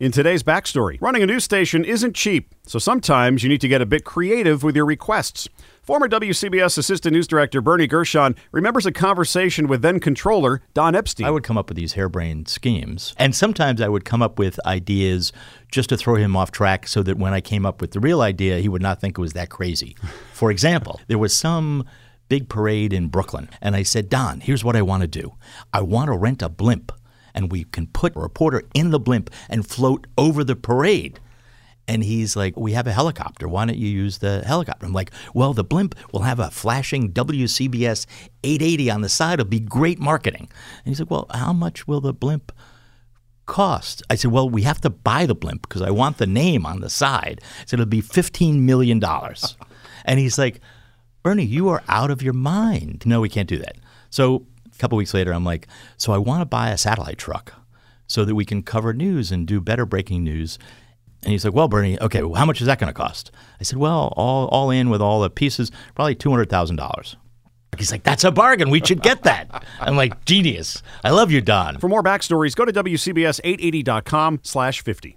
In today's backstory, running a news station isn't cheap, so sometimes you need to get a bit creative with your requests. Former WCBS Assistant News Director Bernie Gershon remembers a conversation with then controller Don Epstein. I would come up with these harebrained schemes. And sometimes I would come up with ideas just to throw him off track so that when I came up with the real idea, he would not think it was that crazy. For example, there was some big parade in Brooklyn, and I said, Don, here's what I want to do I want to rent a blimp, and we can put a reporter in the blimp and float over the parade. And he's like, We have a helicopter. Why don't you use the helicopter? I'm like, Well, the blimp will have a flashing WCBS 880 on the side. It'll be great marketing. And he's like, Well, how much will the blimp cost? I said, Well, we have to buy the blimp because I want the name on the side. Said, It'll be $15 million. and he's like, Bernie, you are out of your mind. No, we can't do that. So a couple weeks later, I'm like, So I want to buy a satellite truck so that we can cover news and do better breaking news. And he's like, "Well, Bernie, okay, well, how much is that going to cost?" I said, "Well, all all in with all the pieces, probably two hundred thousand dollars." He's like, "That's a bargain. We should get that." I'm like, "Genius! I love you, Don." For more backstories, go to WCBS880.com/50.